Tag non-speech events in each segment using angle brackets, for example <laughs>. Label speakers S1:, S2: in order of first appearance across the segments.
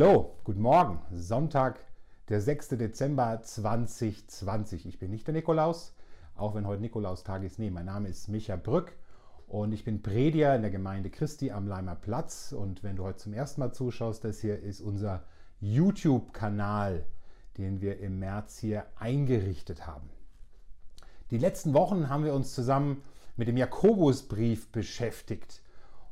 S1: Hallo, guten Morgen. Sonntag, der 6. Dezember 2020. Ich bin nicht der Nikolaus, auch wenn heute Nikolaustag ist. Nee, mein Name ist Micha Brück und ich bin Prediger in der Gemeinde Christi am Leimer Platz. Und wenn du heute zum ersten Mal zuschaust, das hier ist unser YouTube-Kanal, den wir im März hier eingerichtet haben. Die letzten Wochen haben wir uns zusammen mit dem Jakobusbrief beschäftigt.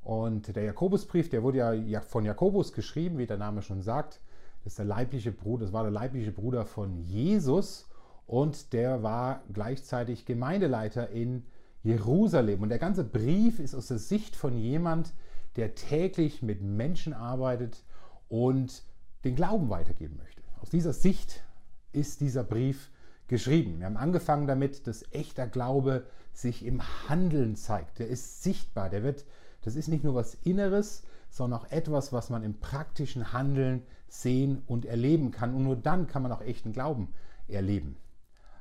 S1: Und der Jakobusbrief, der wurde ja von Jakobus geschrieben, wie der Name schon sagt. Das ist der leibliche Bruder, das war der leibliche Bruder von Jesus und der war gleichzeitig Gemeindeleiter in Jerusalem. Und der ganze Brief ist aus der Sicht von jemand, der täglich mit Menschen arbeitet und den Glauben weitergeben möchte. Aus dieser Sicht ist dieser Brief geschrieben. Wir haben angefangen damit, dass echter Glaube sich im Handeln zeigt. Der ist sichtbar, der wird das ist nicht nur was Inneres, sondern auch etwas, was man im praktischen Handeln sehen und erleben kann. Und nur dann kann man auch echten Glauben erleben.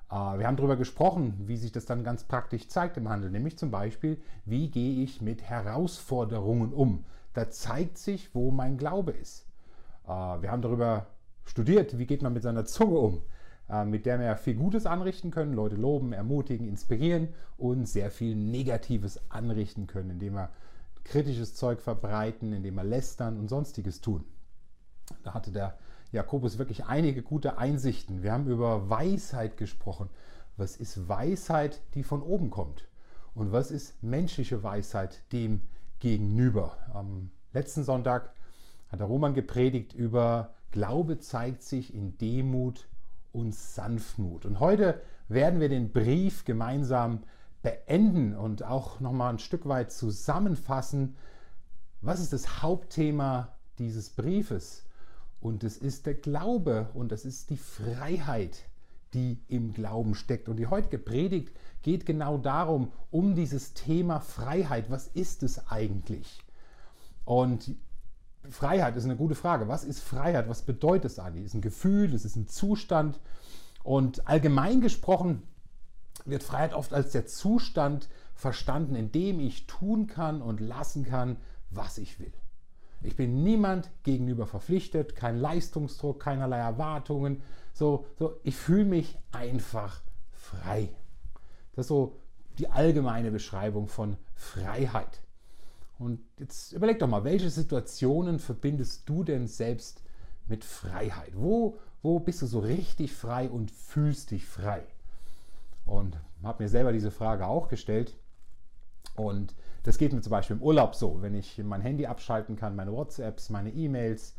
S1: Äh, wir haben darüber gesprochen, wie sich das dann ganz praktisch zeigt im Handeln, nämlich zum Beispiel, wie gehe ich mit Herausforderungen um. Da zeigt sich, wo mein Glaube ist. Äh, wir haben darüber studiert, wie geht man mit seiner Zunge um, äh, mit der wir viel Gutes anrichten können, Leute loben, ermutigen, inspirieren und sehr viel Negatives anrichten können, indem wir kritisches Zeug verbreiten, indem wir lästern und sonstiges tun. Da hatte der Jakobus wirklich einige gute Einsichten. Wir haben über Weisheit gesprochen. Was ist Weisheit, die von oben kommt? Und was ist menschliche Weisheit dem gegenüber? Am letzten Sonntag hat der Roman gepredigt über Glaube zeigt sich in Demut und Sanftmut. Und heute werden wir den Brief gemeinsam beenden und auch nochmal ein Stück weit zusammenfassen, was ist das Hauptthema dieses Briefes? Und es ist der Glaube und es ist die Freiheit, die im Glauben steckt. Und die heutige Predigt geht genau darum, um dieses Thema Freiheit. Was ist es eigentlich? Und Freiheit ist eine gute Frage. Was ist Freiheit? Was bedeutet es eigentlich? Ist ein Gefühl, es ist ein Zustand. Und allgemein gesprochen wird Freiheit oft als der Zustand verstanden, in dem ich tun kann und lassen kann, was ich will. Ich bin niemand gegenüber verpflichtet, kein Leistungsdruck, keinerlei Erwartungen. So, so, ich fühle mich einfach frei. Das ist so die allgemeine Beschreibung von Freiheit. Und jetzt überleg doch mal, welche Situationen verbindest du denn selbst mit Freiheit? Wo, wo bist du so richtig frei und fühlst dich frei? Und habe mir selber diese Frage auch gestellt. Und das geht mir zum Beispiel im Urlaub so, wenn ich mein Handy abschalten kann, meine WhatsApps, meine E-Mails,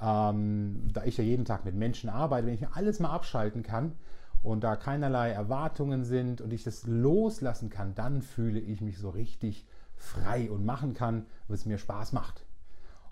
S1: ähm, da ich ja jeden Tag mit Menschen arbeite, wenn ich alles mal abschalten kann und da keinerlei Erwartungen sind und ich das loslassen kann, dann fühle ich mich so richtig frei und machen kann, was mir Spaß macht.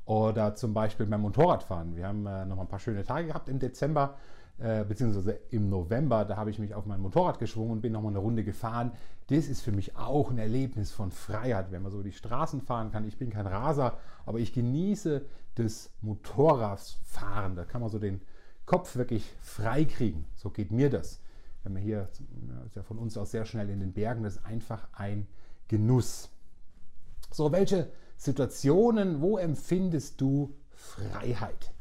S1: Oder zum Beispiel beim Motorradfahren. Wir haben äh, noch ein paar schöne Tage gehabt im Dezember äh, beziehungsweise im November, da habe ich mich auf mein Motorrad geschwungen und bin nochmal eine Runde gefahren. Das ist für mich auch ein Erlebnis von Freiheit, wenn man so die Straßen fahren kann. Ich bin kein Raser, aber ich genieße das Motorradfahren. Da kann man so den Kopf wirklich frei kriegen. So geht mir das. Wenn man hier, ist ja von uns aus sehr schnell in den Bergen, das ist einfach ein Genuss. So, welche Situationen, wo empfindest du Freiheit?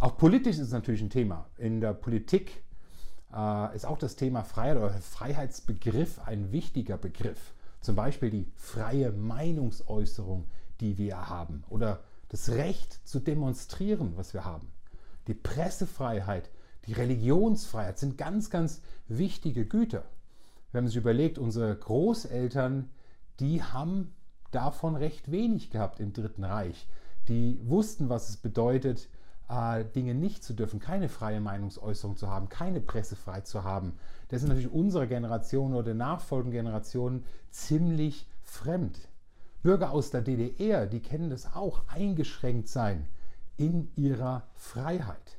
S1: Auch politisch ist es natürlich ein Thema. In der Politik äh, ist auch das Thema Freiheit oder Freiheitsbegriff ein wichtiger Begriff. Zum Beispiel die freie Meinungsäußerung, die wir haben. Oder das Recht zu demonstrieren, was wir haben. Die Pressefreiheit, die Religionsfreiheit sind ganz, ganz wichtige Güter. Wenn man sich überlegt, unsere Großeltern, die haben davon recht wenig gehabt im Dritten Reich. Die wussten, was es bedeutet, äh, Dinge nicht zu dürfen, keine freie Meinungsäußerung zu haben, keine Presse frei zu haben. Das ist natürlich unserer Generation oder der nachfolgenden Generationen ziemlich fremd. Bürger aus der DDR, die kennen das auch, eingeschränkt sein in ihrer Freiheit.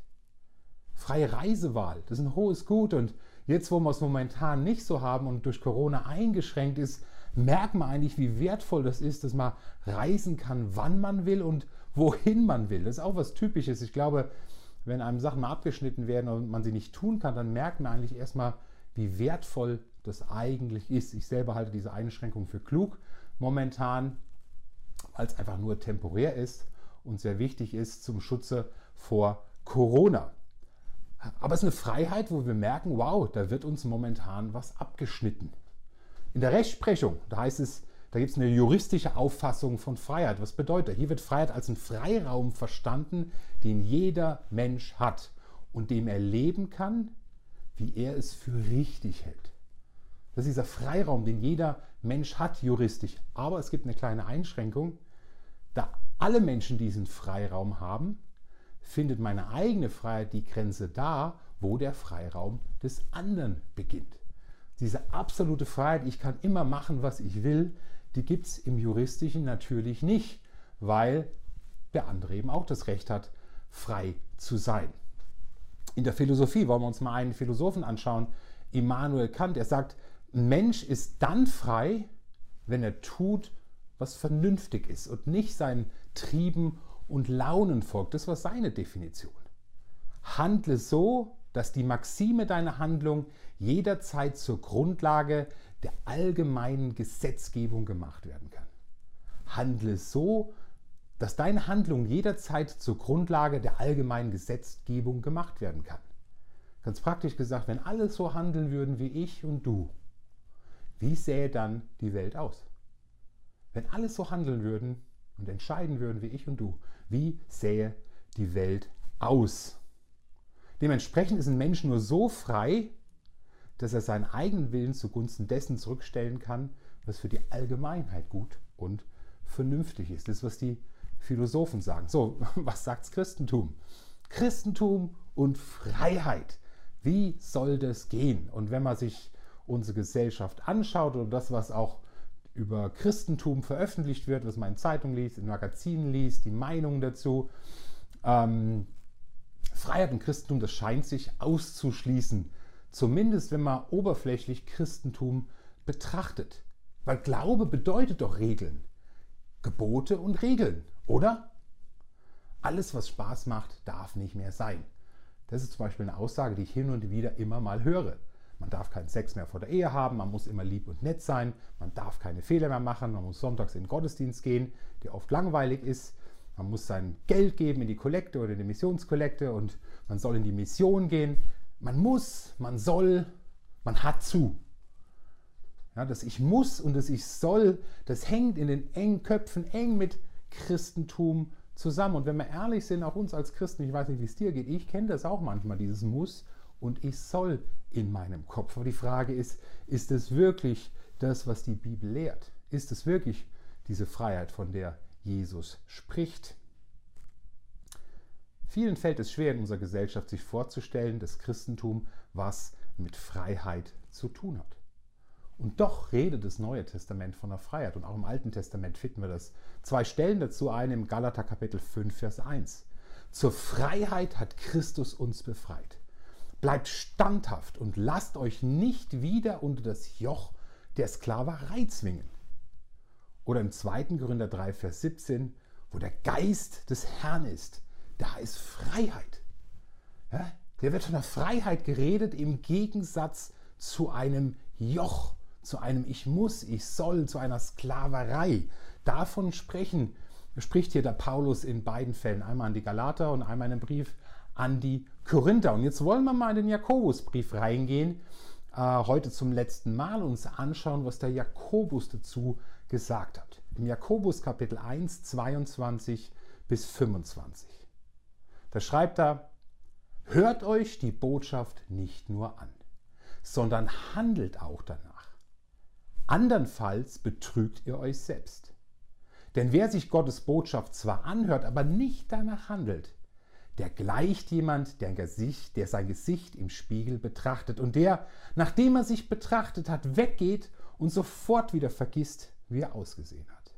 S1: Freie Reisewahl, das ist ein hohes Gut und jetzt, wo wir es momentan nicht so haben und durch Corona eingeschränkt ist, merkt man eigentlich, wie wertvoll das ist, dass man reisen kann, wann man will und wohin man will. Das ist auch was Typisches. Ich glaube, wenn einem Sachen mal abgeschnitten werden und man sie nicht tun kann, dann merkt man eigentlich erstmal, wie wertvoll das eigentlich ist. Ich selber halte diese Einschränkung für klug momentan, weil es einfach nur temporär ist und sehr wichtig ist zum Schutze vor Corona. Aber es ist eine Freiheit, wo wir merken, wow, da wird uns momentan was abgeschnitten. In der Rechtsprechung, da heißt es, da gibt es eine juristische Auffassung von Freiheit. Was bedeutet? Hier wird Freiheit als ein Freiraum verstanden, den jeder Mensch hat und dem er leben kann, wie er es für richtig hält. Das ist dieser Freiraum, den jeder Mensch hat juristisch. Aber es gibt eine kleine Einschränkung. Da alle Menschen diesen Freiraum haben, findet meine eigene Freiheit die Grenze da, wo der Freiraum des anderen beginnt. Diese absolute Freiheit, ich kann immer machen, was ich will, die gibt es im juristischen natürlich nicht, weil der andere eben auch das Recht hat, frei zu sein. In der Philosophie wollen wir uns mal einen Philosophen anschauen, Immanuel Kant. Er sagt, ein Mensch ist dann frei, wenn er tut, was vernünftig ist und nicht seinen Trieben und Launen folgt. Das war seine Definition. Handle so, dass die Maxime deiner Handlung jederzeit zur Grundlage der allgemeinen Gesetzgebung gemacht werden kann. Handle so, dass deine Handlung jederzeit zur Grundlage der allgemeinen Gesetzgebung gemacht werden kann. Ganz praktisch gesagt, wenn alle so handeln würden wie ich und du, wie sähe dann die Welt aus? Wenn alle so handeln würden und entscheiden würden wie ich und du, wie sähe die Welt aus? Dementsprechend ist ein Mensch nur so frei, dass er seinen eigenen Willen zugunsten dessen zurückstellen kann, was für die Allgemeinheit gut und vernünftig ist. Das ist, was die Philosophen sagen. So, <laughs> was sagt das Christentum? Christentum und Freiheit. Wie soll das gehen? Und wenn man sich unsere Gesellschaft anschaut oder das, was auch über Christentum veröffentlicht wird, was man in Zeitungen liest, in Magazinen liest, die Meinungen dazu, ähm, Freiheit und Christentum, das scheint sich auszuschließen. Zumindest wenn man oberflächlich Christentum betrachtet. Weil Glaube bedeutet doch Regeln. Gebote und Regeln, oder? Alles, was Spaß macht, darf nicht mehr sein. Das ist zum Beispiel eine Aussage, die ich hin und wieder immer mal höre. Man darf keinen Sex mehr vor der Ehe haben, man muss immer lieb und nett sein, man darf keine Fehler mehr machen, man muss sonntags in den Gottesdienst gehen, der oft langweilig ist, man muss sein Geld geben in die Kollekte oder in die Missionskollekte und man soll in die Mission gehen. Man muss, man soll, man hat zu. Ja, das Ich muss und das Ich soll, das hängt in den engen Köpfen eng mit Christentum zusammen. Und wenn wir ehrlich sind, auch uns als Christen, ich weiß nicht, wie es dir geht, ich kenne das auch manchmal, dieses Muss und Ich soll in meinem Kopf. Aber die Frage ist, ist es wirklich das, was die Bibel lehrt? Ist es wirklich diese Freiheit, von der Jesus spricht? Vielen fällt es schwer in unserer Gesellschaft sich vorzustellen, dass Christentum was mit Freiheit zu tun hat. Und doch redet das Neue Testament von der Freiheit. Und auch im Alten Testament finden wir das. Zwei Stellen dazu, eine im Galater Kapitel 5, Vers 1. Zur Freiheit hat Christus uns befreit. Bleibt standhaft und lasst euch nicht wieder unter das Joch der Sklaverei zwingen. Oder im 2. Korinther 3, Vers 17, wo der Geist des Herrn ist, da ist Freiheit. Ja, der wird von der Freiheit geredet im Gegensatz zu einem Joch, zu einem Ich muss, ich soll, zu einer Sklaverei. Davon sprechen, spricht hier der Paulus in beiden Fällen, einmal an die Galater und einmal in einem Brief an die Korinther. Und jetzt wollen wir mal in den Jakobusbrief reingehen, äh, heute zum letzten Mal uns anschauen, was der Jakobus dazu gesagt hat. Im Jakobus Kapitel 1, 22 bis 25. Da schreibt er, hört euch die Botschaft nicht nur an, sondern handelt auch danach. Andernfalls betrügt ihr euch selbst. Denn wer sich Gottes Botschaft zwar anhört, aber nicht danach handelt, der gleicht jemand, der, Gesicht, der sein Gesicht im Spiegel betrachtet und der, nachdem er sich betrachtet hat, weggeht und sofort wieder vergisst, wie er ausgesehen hat.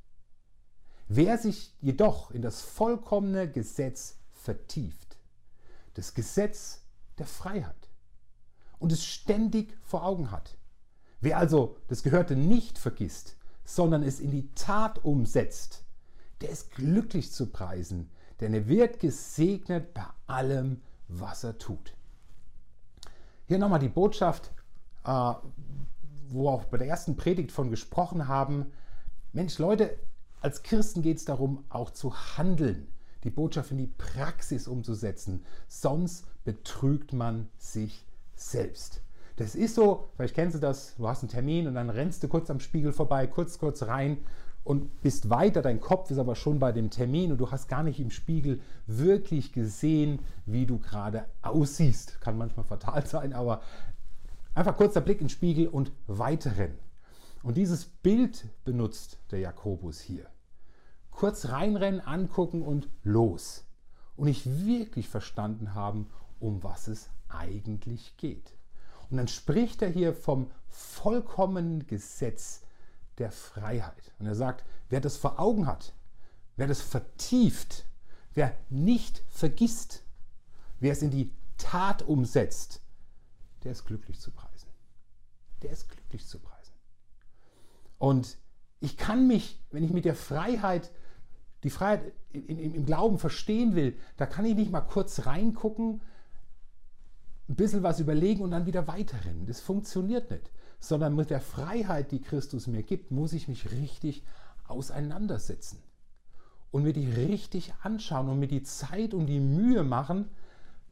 S1: Wer sich jedoch in das vollkommene Gesetz vertieft. Das Gesetz der Freiheit. Und es ständig vor Augen hat. Wer also das Gehörte nicht vergisst, sondern es in die Tat umsetzt, der ist glücklich zu preisen, denn er wird gesegnet bei allem, was er tut. Hier nochmal die Botschaft, äh, wo wir auch bei der ersten Predigt von gesprochen haben. Mensch, Leute, als Christen geht es darum, auch zu handeln die Botschaft in die Praxis umzusetzen. Sonst betrügt man sich selbst. Das ist so, vielleicht kennst du das, du hast einen Termin und dann rennst du kurz am Spiegel vorbei, kurz, kurz rein und bist weiter, dein Kopf ist aber schon bei dem Termin und du hast gar nicht im Spiegel wirklich gesehen, wie du gerade aussiehst. Kann manchmal fatal sein, aber einfach kurzer Blick in den Spiegel und weiterrennen. Und dieses Bild benutzt der Jakobus hier. Kurz reinrennen, angucken und los. Und nicht wirklich verstanden haben, um was es eigentlich geht. Und dann spricht er hier vom vollkommenen Gesetz der Freiheit. Und er sagt, wer das vor Augen hat, wer das vertieft, wer nicht vergisst, wer es in die Tat umsetzt, der ist glücklich zu preisen. Der ist glücklich zu preisen. Und ich kann mich, wenn ich mit der Freiheit, die Freiheit im Glauben verstehen will, da kann ich nicht mal kurz reingucken, ein bisschen was überlegen und dann wieder weiterrennen. Das funktioniert nicht. Sondern mit der Freiheit, die Christus mir gibt, muss ich mich richtig auseinandersetzen und mir die richtig anschauen und mir die Zeit und die Mühe machen,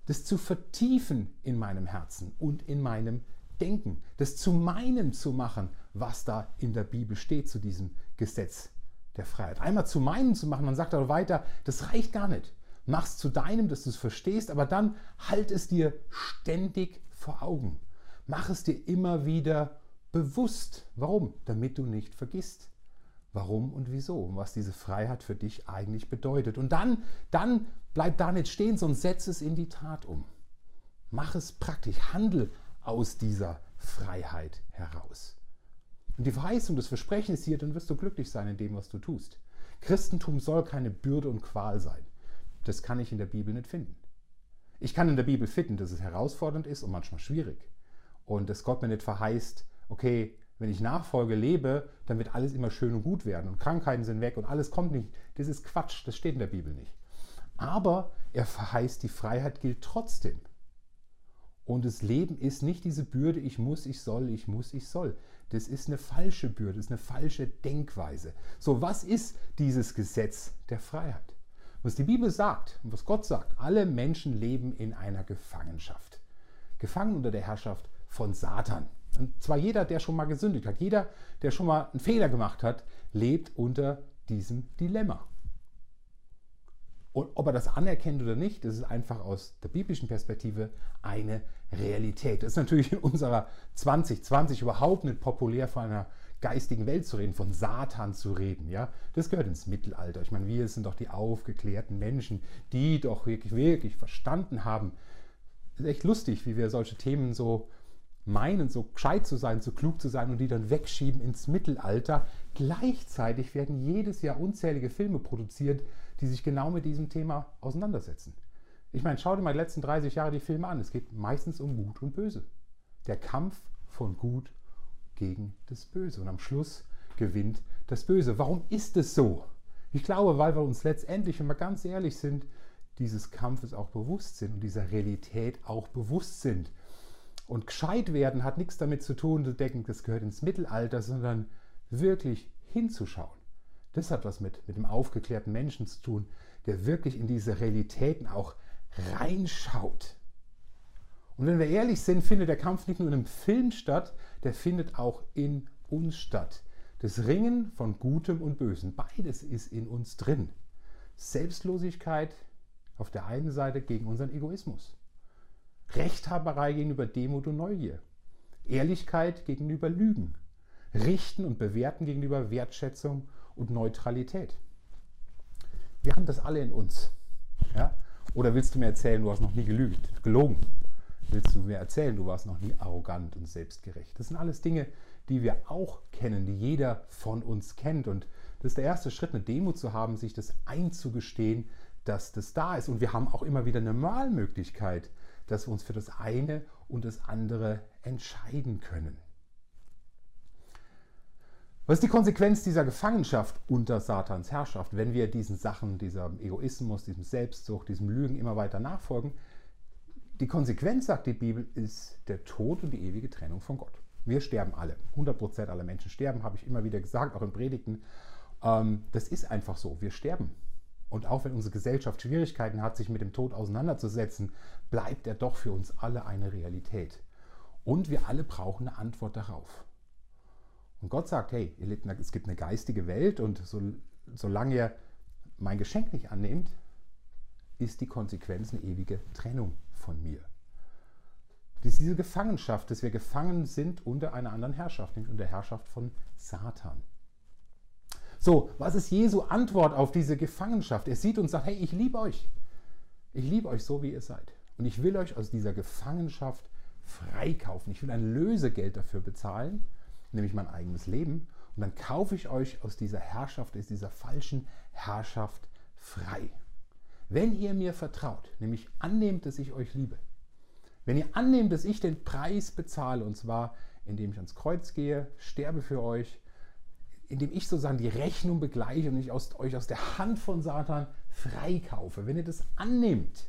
S1: das zu vertiefen in meinem Herzen und in meinem Denken, das zu meinem zu machen, was da in der Bibel steht zu diesem Gesetz der Freiheit. Einmal zu meinem zu machen, man sagt aber weiter, das reicht gar nicht. Mach es zu deinem, dass du es verstehst, aber dann halt es dir ständig vor Augen. Mach es dir immer wieder bewusst. Warum? Damit du nicht vergisst. Warum und wieso und was diese Freiheit für dich eigentlich bedeutet. Und dann, dann bleib da nicht stehen, sondern setz es in die Tat um. Mach es praktisch, handel aus dieser Freiheit heraus. Und die Verheißung, das Versprechen ist hier, dann wirst du glücklich sein in dem, was du tust. Christentum soll keine Bürde und Qual sein. Das kann ich in der Bibel nicht finden. Ich kann in der Bibel finden, dass es herausfordernd ist und manchmal schwierig. Und dass Gott mir nicht verheißt, okay, wenn ich Nachfolge lebe, dann wird alles immer schön und gut werden und Krankheiten sind weg und alles kommt nicht. Das ist Quatsch, das steht in der Bibel nicht. Aber er verheißt, die Freiheit gilt trotzdem. Und das Leben ist nicht diese Bürde, ich muss, ich soll, ich muss, ich soll. Das ist eine falsche Bürde, das ist eine falsche Denkweise. So, was ist dieses Gesetz der Freiheit? Was die Bibel sagt und was Gott sagt, alle Menschen leben in einer Gefangenschaft. Gefangen unter der Herrschaft von Satan. Und zwar jeder, der schon mal gesündigt hat, jeder, der schon mal einen Fehler gemacht hat, lebt unter diesem Dilemma. Und ob er das anerkennt oder nicht, das ist einfach aus der biblischen Perspektive eine Realität. Das ist natürlich in unserer 2020 überhaupt nicht populär von einer geistigen Welt zu reden, von Satan zu reden. Ja? Das gehört ins Mittelalter. Ich meine, wir sind doch die aufgeklärten Menschen, die doch wirklich, wirklich verstanden haben. Es ist echt lustig, wie wir solche Themen so meinen, so gescheit zu sein, so klug zu sein und die dann wegschieben ins Mittelalter. Gleichzeitig werden jedes Jahr unzählige Filme produziert, die sich genau mit diesem Thema auseinandersetzen. Ich meine, schau dir mal die letzten 30 Jahre die Filme an. Es geht meistens um Gut und Böse. Der Kampf von Gut gegen das Böse. Und am Schluss gewinnt das Böse. Warum ist es so? Ich glaube, weil wir uns letztendlich, wenn wir ganz ehrlich sind, dieses Kampfes auch bewusst sind und dieser Realität auch bewusst sind. Und gescheit werden hat nichts damit zu tun, zu denken, das gehört ins Mittelalter, sondern wirklich hinzuschauen. Das hat was mit, mit dem aufgeklärten Menschen zu tun, der wirklich in diese Realitäten auch reinschaut. Und wenn wir ehrlich sind, findet der Kampf nicht nur in einem Film statt, der findet auch in uns statt. Das Ringen von Gutem und Bösen, beides ist in uns drin. Selbstlosigkeit auf der einen Seite gegen unseren Egoismus. Rechthaberei gegenüber Demut und Neugier. Ehrlichkeit gegenüber Lügen. Richten und Bewerten gegenüber Wertschätzung und Neutralität. Wir haben das alle in uns. Ja? Oder willst du mir erzählen, du hast noch nie gelügt, gelogen? Willst du mir erzählen, du warst noch nie arrogant und selbstgerecht? Das sind alles Dinge, die wir auch kennen, die jeder von uns kennt. Und das ist der erste Schritt, eine Demut zu haben, sich das einzugestehen, dass das da ist. Und wir haben auch immer wieder eine Wahlmöglichkeit, dass wir uns für das eine und das andere entscheiden können. Was ist die Konsequenz dieser Gefangenschaft unter Satans Herrschaft, wenn wir diesen Sachen, diesem Egoismus, diesem Selbstsucht, diesem Lügen immer weiter nachfolgen? Die Konsequenz, sagt die Bibel, ist der Tod und die ewige Trennung von Gott. Wir sterben alle. 100% aller Menschen sterben, habe ich immer wieder gesagt, auch in Predigten. Ähm, das ist einfach so. Wir sterben. Und auch wenn unsere Gesellschaft Schwierigkeiten hat, sich mit dem Tod auseinanderzusetzen, bleibt er doch für uns alle eine Realität. Und wir alle brauchen eine Antwort darauf. Und Gott sagt, hey, es gibt eine geistige Welt und so, solange ihr mein Geschenk nicht annehmt, ist die Konsequenz eine ewige Trennung von mir. Das ist diese Gefangenschaft, dass wir gefangen sind unter einer anderen Herrschaft, nämlich unter der Herrschaft von Satan. So, was ist Jesu Antwort auf diese Gefangenschaft? Er sieht und sagt, hey, ich liebe euch. Ich liebe euch so, wie ihr seid. Und ich will euch aus dieser Gefangenschaft freikaufen. Ich will ein Lösegeld dafür bezahlen, nämlich mein eigenes Leben. Und dann kaufe ich euch aus dieser Herrschaft, aus dieser falschen Herrschaft frei. Wenn ihr mir vertraut, nämlich annehmt, dass ich euch liebe, wenn ihr annehmt, dass ich den Preis bezahle, und zwar indem ich ans Kreuz gehe, sterbe für euch, indem ich sozusagen die Rechnung begleiche und ich aus, euch aus der Hand von Satan freikaufe, wenn ihr das annehmt.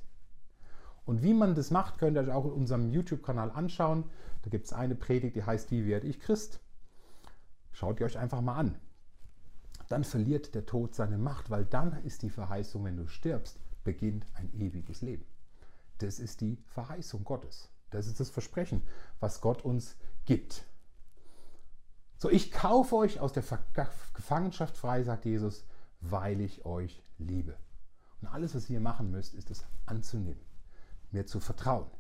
S1: Und wie man das macht, könnt ihr euch auch in unserem YouTube-Kanal anschauen. Da gibt es eine Predigt, die heißt Wie werde ich Christ? Schaut ihr euch einfach mal an. Dann verliert der Tod seine Macht, weil dann ist die Verheißung, wenn du stirbst, beginnt ein ewiges Leben. Das ist die Verheißung Gottes. Das ist das Versprechen, was Gott uns gibt. So, ich kaufe euch aus der Gefangenschaft frei, sagt Jesus, weil ich euch liebe. Und alles, was ihr machen müsst, ist es anzunehmen, mir zu vertrauen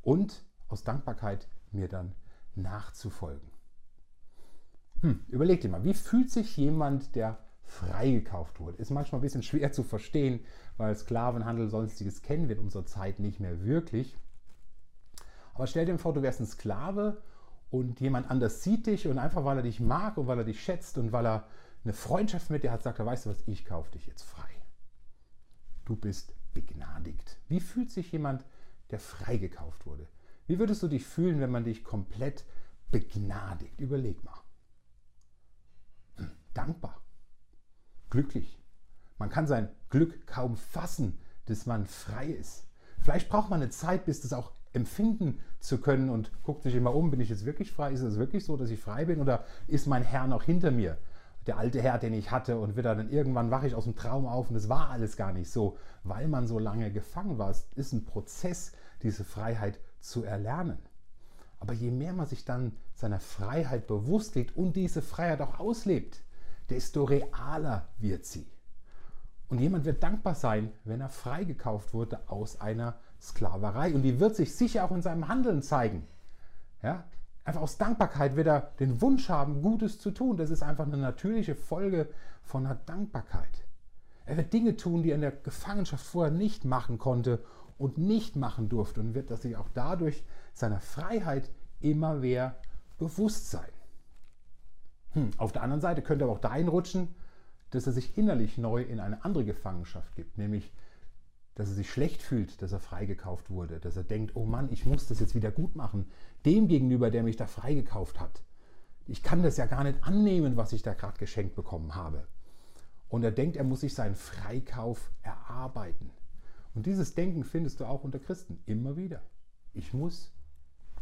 S1: und aus Dankbarkeit mir dann nachzufolgen. Hm, überlegt dir mal, wie fühlt sich jemand, der freigekauft wurde. Ist manchmal ein bisschen schwer zu verstehen, weil Sklavenhandel, sonstiges kennen wir in unserer Zeit nicht mehr wirklich. Aber stell dir vor, du wärst ein Sklave und jemand anders sieht dich und einfach weil er dich mag und weil er dich schätzt und weil er eine Freundschaft mit dir hat, sagt er, weißt du was, ich kaufe dich jetzt frei. Du bist begnadigt. Wie fühlt sich jemand, der freigekauft wurde? Wie würdest du dich fühlen, wenn man dich komplett begnadigt? Überleg mal. Hm, dankbar glücklich. Man kann sein Glück kaum fassen, dass man frei ist. Vielleicht braucht man eine Zeit, bis das auch empfinden zu können und guckt sich immer um, bin ich jetzt wirklich frei? Ist es wirklich so, dass ich frei bin oder ist mein Herr noch hinter mir? Der alte Herr, den ich hatte und wieder dann irgendwann wache ich aus dem Traum auf und es war alles gar nicht so, weil man so lange gefangen war. Es ist ein Prozess, diese Freiheit zu erlernen. Aber je mehr man sich dann seiner Freiheit bewusst wird und diese Freiheit auch auslebt, desto realer wird sie. Und jemand wird dankbar sein, wenn er freigekauft wurde aus einer Sklaverei. Und die wird sich sicher auch in seinem Handeln zeigen. Ja? Einfach aus Dankbarkeit wird er den Wunsch haben, Gutes zu tun. Das ist einfach eine natürliche Folge von einer Dankbarkeit. Er wird Dinge tun, die er in der Gefangenschaft vorher nicht machen konnte und nicht machen durfte und wird sich auch dadurch seiner Freiheit immer mehr bewusst sein. Hm. Auf der anderen Seite könnte aber auch dahin rutschen, dass er sich innerlich neu in eine andere Gefangenschaft gibt, nämlich dass er sich schlecht fühlt, dass er freigekauft wurde, dass er denkt, oh Mann, ich muss das jetzt wieder gut machen, dem gegenüber, der mich da freigekauft hat. Ich kann das ja gar nicht annehmen, was ich da gerade geschenkt bekommen habe. Und er denkt, er muss sich seinen Freikauf erarbeiten. Und dieses Denken findest du auch unter Christen immer wieder. Ich muss,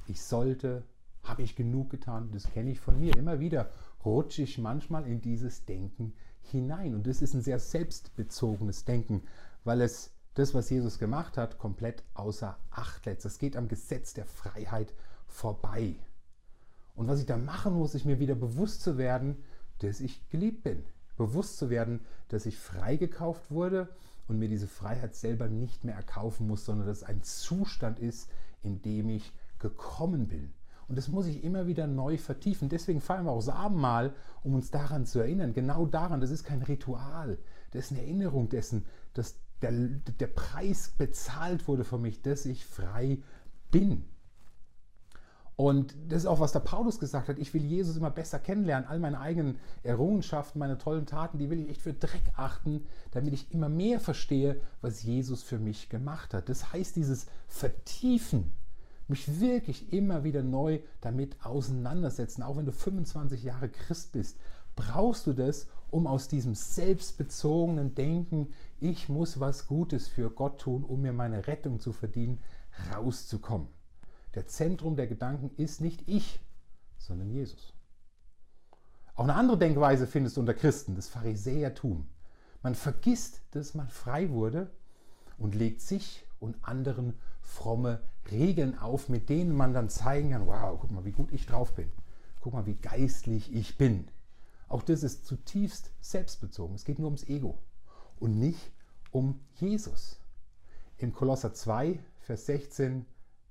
S1: ich sollte, habe ich genug getan? Das kenne ich von mir immer wieder rutsche ich manchmal in dieses Denken hinein. Und das ist ein sehr selbstbezogenes Denken, weil es das, was Jesus gemacht hat, komplett außer Acht lässt. Es geht am Gesetz der Freiheit vorbei. Und was ich da machen muss, ist mir wieder bewusst zu werden, dass ich geliebt bin. Bewusst zu werden, dass ich freigekauft wurde und mir diese Freiheit selber nicht mehr erkaufen muss, sondern dass es ein Zustand ist, in dem ich gekommen bin. Und das muss ich immer wieder neu vertiefen. Deswegen feiern wir auch das Abendmahl, um uns daran zu erinnern. Genau daran, das ist kein Ritual. Das ist eine Erinnerung dessen, dass der, der Preis bezahlt wurde für mich, dass ich frei bin. Und das ist auch, was der Paulus gesagt hat. Ich will Jesus immer besser kennenlernen. All meine eigenen Errungenschaften, meine tollen Taten, die will ich echt für Dreck achten, damit ich immer mehr verstehe, was Jesus für mich gemacht hat. Das heißt, dieses Vertiefen mich wirklich immer wieder neu damit auseinandersetzen. Auch wenn du 25 Jahre Christ bist, brauchst du das, um aus diesem selbstbezogenen Denken, ich muss was Gutes für Gott tun, um mir meine Rettung zu verdienen, rauszukommen. Der Zentrum der Gedanken ist nicht ich, sondern Jesus. Auch eine andere Denkweise findest du unter Christen, das Pharisäertum. Man vergisst, dass man frei wurde und legt sich und anderen fromme Regeln auf, mit denen man dann zeigen kann, wow, guck mal, wie gut ich drauf bin. Guck mal, wie geistlich ich bin. Auch das ist zutiefst selbstbezogen. Es geht nur ums Ego und nicht um Jesus. Im Kolosser 2, Vers 16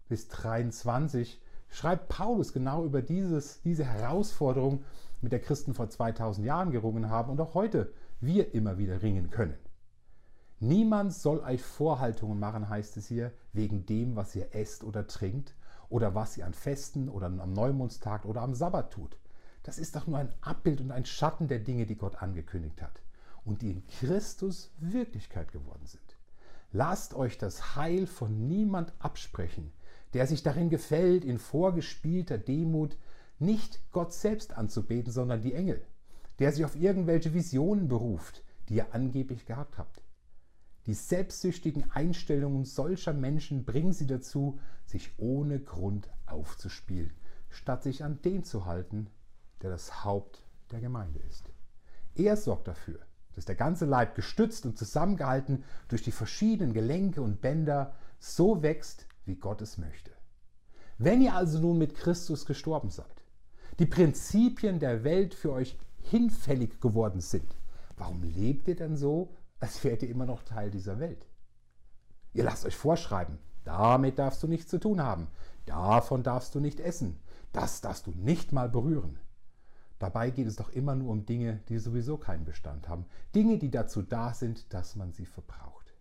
S1: bis 23 schreibt Paulus genau über dieses, diese Herausforderung, mit der Christen vor 2000 Jahren gerungen haben und auch heute wir immer wieder ringen können. Niemand soll euch Vorhaltungen machen, heißt es hier, wegen dem, was ihr esst oder trinkt oder was ihr an Festen oder am Neumondstag oder am Sabbat tut. Das ist doch nur ein Abbild und ein Schatten der Dinge, die Gott angekündigt hat und die in Christus Wirklichkeit geworden sind. Lasst euch das Heil von niemand absprechen, der sich darin gefällt, in vorgespielter Demut nicht Gott selbst anzubeten, sondern die Engel, der sich auf irgendwelche Visionen beruft, die ihr angeblich gehabt habt. Die selbstsüchtigen Einstellungen solcher Menschen bringen sie dazu, sich ohne Grund aufzuspielen, statt sich an den zu halten, der das Haupt der Gemeinde ist. Er sorgt dafür, dass der ganze Leib gestützt und zusammengehalten durch die verschiedenen Gelenke und Bänder so wächst, wie Gott es möchte. Wenn ihr also nun mit Christus gestorben seid, die Prinzipien der Welt für euch hinfällig geworden sind, warum lebt ihr denn so, als wärt ihr immer noch Teil dieser Welt? Ihr lasst euch vorschreiben, damit darfst du nichts zu tun haben, davon darfst du nicht essen, das darfst du nicht mal berühren. Dabei geht es doch immer nur um Dinge, die sowieso keinen Bestand haben, Dinge, die dazu da sind, dass man sie verbraucht.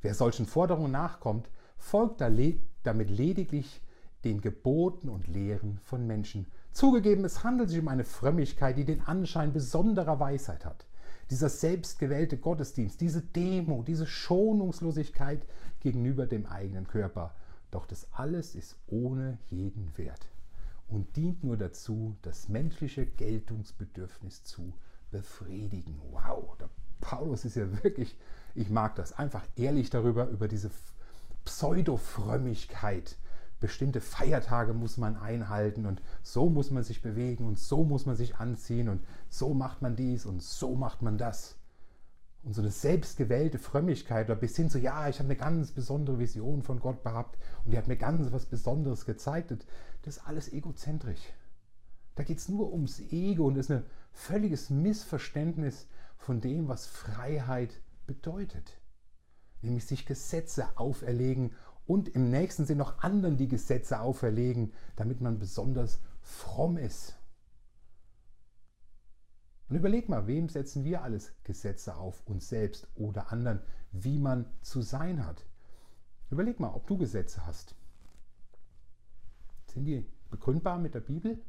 S1: Wer solchen Forderungen nachkommt, folgt damit lediglich den Geboten und Lehren von Menschen, Zugegeben, es handelt sich um eine Frömmigkeit, die den Anschein besonderer Weisheit hat. Dieser selbstgewählte Gottesdienst, diese Demo, diese Schonungslosigkeit gegenüber dem eigenen Körper. Doch das alles ist ohne jeden Wert und dient nur dazu, das menschliche Geltungsbedürfnis zu befriedigen. Wow, der Paulus ist ja wirklich, ich mag das, einfach ehrlich darüber, über diese Pseudo-Frömmigkeit, bestimmte Feiertage muss man einhalten und so muss man sich bewegen und so muss man sich anziehen und so macht man dies und so macht man das. Und so eine selbstgewählte Frömmigkeit oder bis hin zu, ja, ich habe eine ganz besondere Vision von Gott gehabt und die hat mir ganz was Besonderes gezeigt. Das ist alles egozentrisch. Da geht es nur ums Ego und ist ein völliges Missverständnis von dem, was Freiheit bedeutet. Nämlich sich Gesetze auferlegen und im nächsten Sinn noch anderen die Gesetze auferlegen, damit man besonders fromm ist. Und überleg mal, wem setzen wir alles Gesetze auf, uns selbst oder anderen, wie man zu sein hat. Überleg mal, ob du Gesetze hast. Sind die begründbar mit der Bibel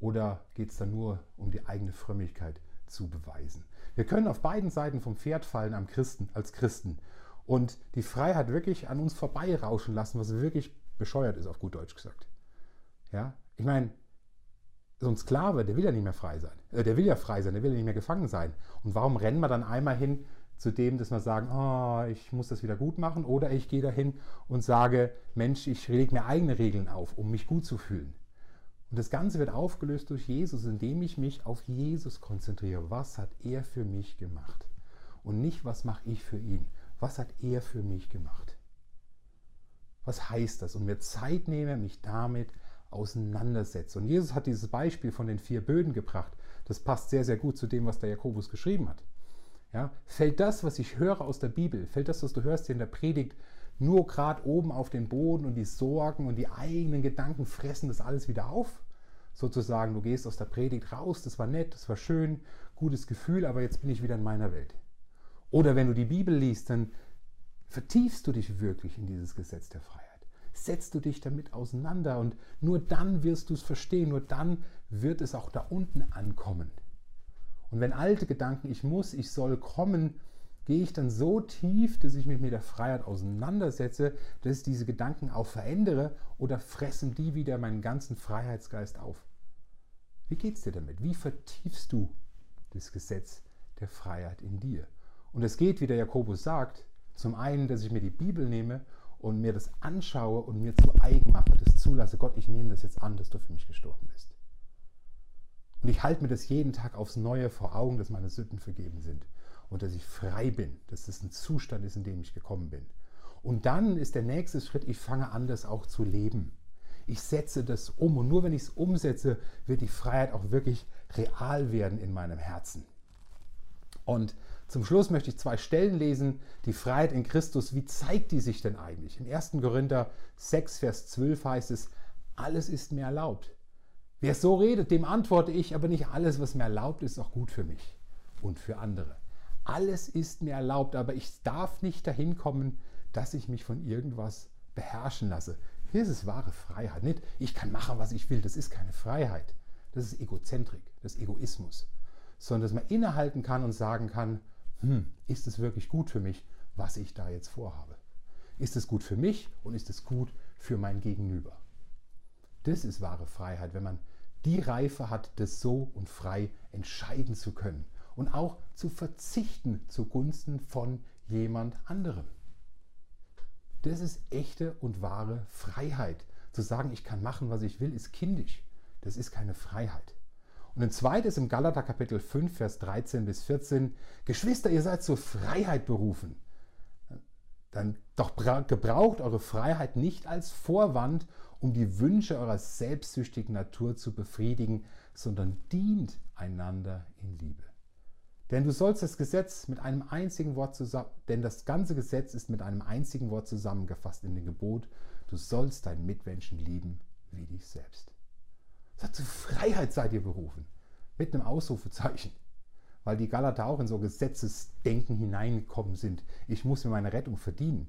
S1: oder geht es da nur um die eigene Frömmigkeit zu beweisen? Wir können auf beiden Seiten vom Pferd fallen am Christen, als Christen und die Freiheit wirklich an uns vorbeirauschen lassen, was wirklich bescheuert ist, auf gut Deutsch gesagt. Ja, ich meine, so ein Sklave, der will ja nicht mehr frei sein. Äh, der will ja frei sein, der will ja nicht mehr gefangen sein. Und warum rennen wir dann einmal hin zu dem, dass wir sagen, oh, ich muss das wieder gut machen? Oder ich gehe dahin und sage, Mensch, ich lege mir eigene Regeln auf, um mich gut zu fühlen. Und das Ganze wird aufgelöst durch Jesus, indem ich mich auf Jesus konzentriere. Was hat er für mich gemacht? Und nicht, was mache ich für ihn? was hat er für mich gemacht? Was heißt das? Und mir Zeit nehme, mich damit auseinandersetze. Und Jesus hat dieses Beispiel von den vier Böden gebracht. Das passt sehr, sehr gut zu dem, was der Jakobus geschrieben hat. Ja, fällt das, was ich höre aus der Bibel, fällt das, was du hörst hier in der Predigt, nur gerade oben auf den Boden und die Sorgen und die eigenen Gedanken fressen das alles wieder auf? Sozusagen, du gehst aus der Predigt raus, das war nett, das war schön, gutes Gefühl, aber jetzt bin ich wieder in meiner Welt. Oder wenn du die Bibel liest, dann vertiefst du dich wirklich in dieses Gesetz der Freiheit. Setzt du dich damit auseinander und nur dann wirst du es verstehen, nur dann wird es auch da unten ankommen. Und wenn alte Gedanken, ich muss, ich soll kommen, gehe ich dann so tief, dass ich mich mit der Freiheit auseinandersetze, dass ich diese Gedanken auch verändere oder fressen die wieder meinen ganzen Freiheitsgeist auf? Wie geht es dir damit? Wie vertiefst du das Gesetz der Freiheit in dir? Und es geht, wie der Jakobus sagt, zum einen, dass ich mir die Bibel nehme und mir das anschaue und mir zu eigen mache, das zulasse, Gott, ich nehme das jetzt an, dass du für mich gestorben bist. Und ich halte mir das jeden Tag aufs Neue vor Augen, dass meine Sünden vergeben sind und dass ich frei bin, dass das ein Zustand ist, in dem ich gekommen bin. Und dann ist der nächste Schritt, ich fange an, das auch zu leben. Ich setze das um und nur wenn ich es umsetze, wird die Freiheit auch wirklich real werden in meinem Herzen. Und zum Schluss möchte ich zwei Stellen lesen. Die Freiheit in Christus, wie zeigt die sich denn eigentlich? In 1. Korinther 6, Vers 12 heißt es, alles ist mir erlaubt. Wer so redet, dem antworte ich, aber nicht alles, was mir erlaubt ist, auch gut für mich und für andere. Alles ist mir erlaubt, aber ich darf nicht dahin kommen, dass ich mich von irgendwas beherrschen lasse. Hier ist es wahre Freiheit. Nicht, ich kann machen, was ich will. Das ist keine Freiheit. Das ist Egozentrik, das ist Egoismus. Sondern dass man innehalten kann und sagen kann, hm, ist es wirklich gut für mich, was ich da jetzt vorhabe? Ist es gut für mich und ist es gut für mein Gegenüber? Das ist wahre Freiheit, wenn man die Reife hat, das so und frei entscheiden zu können und auch zu verzichten zugunsten von jemand anderem. Das ist echte und wahre Freiheit. Zu sagen, ich kann machen, was ich will, ist kindisch. Das ist keine Freiheit. Und ein zweites im Galater Kapitel 5, Vers 13 bis 14. Geschwister, ihr seid zur Freiheit berufen. Dann doch gebraucht eure Freiheit nicht als Vorwand, um die Wünsche eurer selbstsüchtigen Natur zu befriedigen, sondern dient einander in Liebe. Denn du sollst das Gesetz mit einem einzigen Wort zusammen, denn das ganze Gesetz ist mit einem einzigen Wort zusammengefasst in dem Gebot, du sollst deinen Mitmenschen lieben wie dich selbst. Sagt, zur Freiheit seid ihr berufen. Mit einem Ausrufezeichen. Weil die Galater auch in so Gesetzesdenken hineingekommen sind. Ich muss mir meine Rettung verdienen.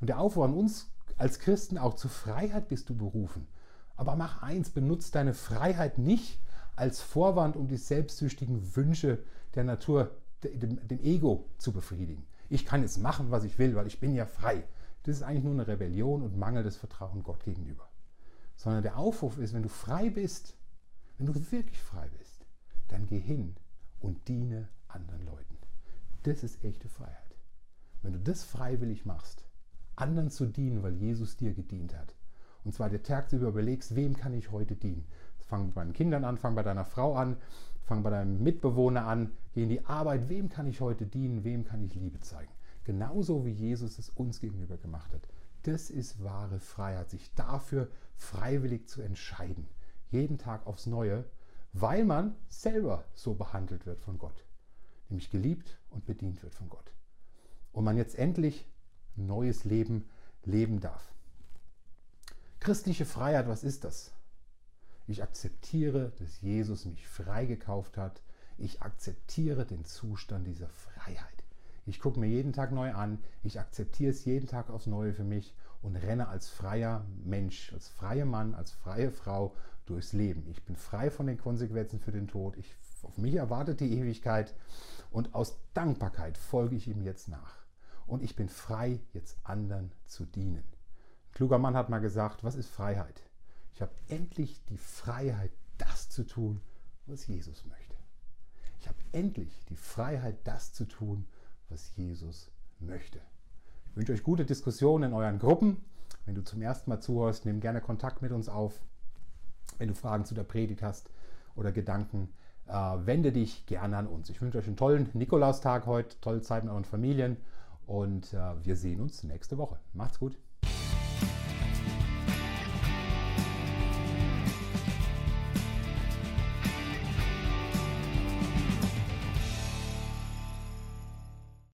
S1: Und der Aufruf an uns als Christen auch zur Freiheit bist du berufen. Aber mach eins, benutzt deine Freiheit nicht als Vorwand, um die selbstsüchtigen Wünsche der Natur, dem, dem Ego zu befriedigen. Ich kann jetzt machen, was ich will, weil ich bin ja frei. Das ist eigentlich nur eine Rebellion und mangelndes Vertrauen Gott gegenüber. Sondern der Aufruf ist, wenn du frei bist, wenn du wirklich frei bist, dann geh hin und diene anderen Leuten. Das ist echte Freiheit. Wenn du das freiwillig machst, anderen zu dienen, weil Jesus dir gedient hat. Und zwar der Tag über überlegst, wem kann ich heute dienen? Fang bei deinen Kindern an, fang bei deiner Frau an, fang bei deinem Mitbewohner an, geh in die Arbeit, wem kann ich heute dienen, wem kann ich Liebe zeigen? Genauso wie Jesus es uns gegenüber gemacht hat. Das ist wahre Freiheit, sich dafür freiwillig zu entscheiden. Jeden Tag aufs Neue, weil man selber so behandelt wird von Gott. Nämlich geliebt und bedient wird von Gott. Und man jetzt endlich ein neues Leben leben darf. Christliche Freiheit, was ist das? Ich akzeptiere, dass Jesus mich freigekauft hat. Ich akzeptiere den Zustand dieser Freiheit. Ich gucke mir jeden Tag neu an. Ich akzeptiere es jeden Tag aufs Neue für mich und renne als freier Mensch, als freier Mann, als freie Frau durchs Leben. Ich bin frei von den Konsequenzen für den Tod. Ich, auf mich erwartet die Ewigkeit und aus Dankbarkeit folge ich ihm jetzt nach. Und ich bin frei, jetzt anderen zu dienen. Ein kluger Mann hat mal gesagt, was ist Freiheit? Ich habe endlich die Freiheit, das zu tun, was Jesus möchte. Ich habe endlich die Freiheit, das zu tun, was Jesus möchte. Ich wünsche euch gute Diskussionen in euren Gruppen. Wenn du zum ersten Mal zuhörst, nimm gerne Kontakt mit uns auf. Wenn du Fragen zu der Predigt hast oder Gedanken, äh, wende dich gerne an uns. Ich wünsche euch einen tollen Nikolaustag heute, tolle Zeit mit euren Familien und äh, wir sehen uns nächste Woche. Macht's gut.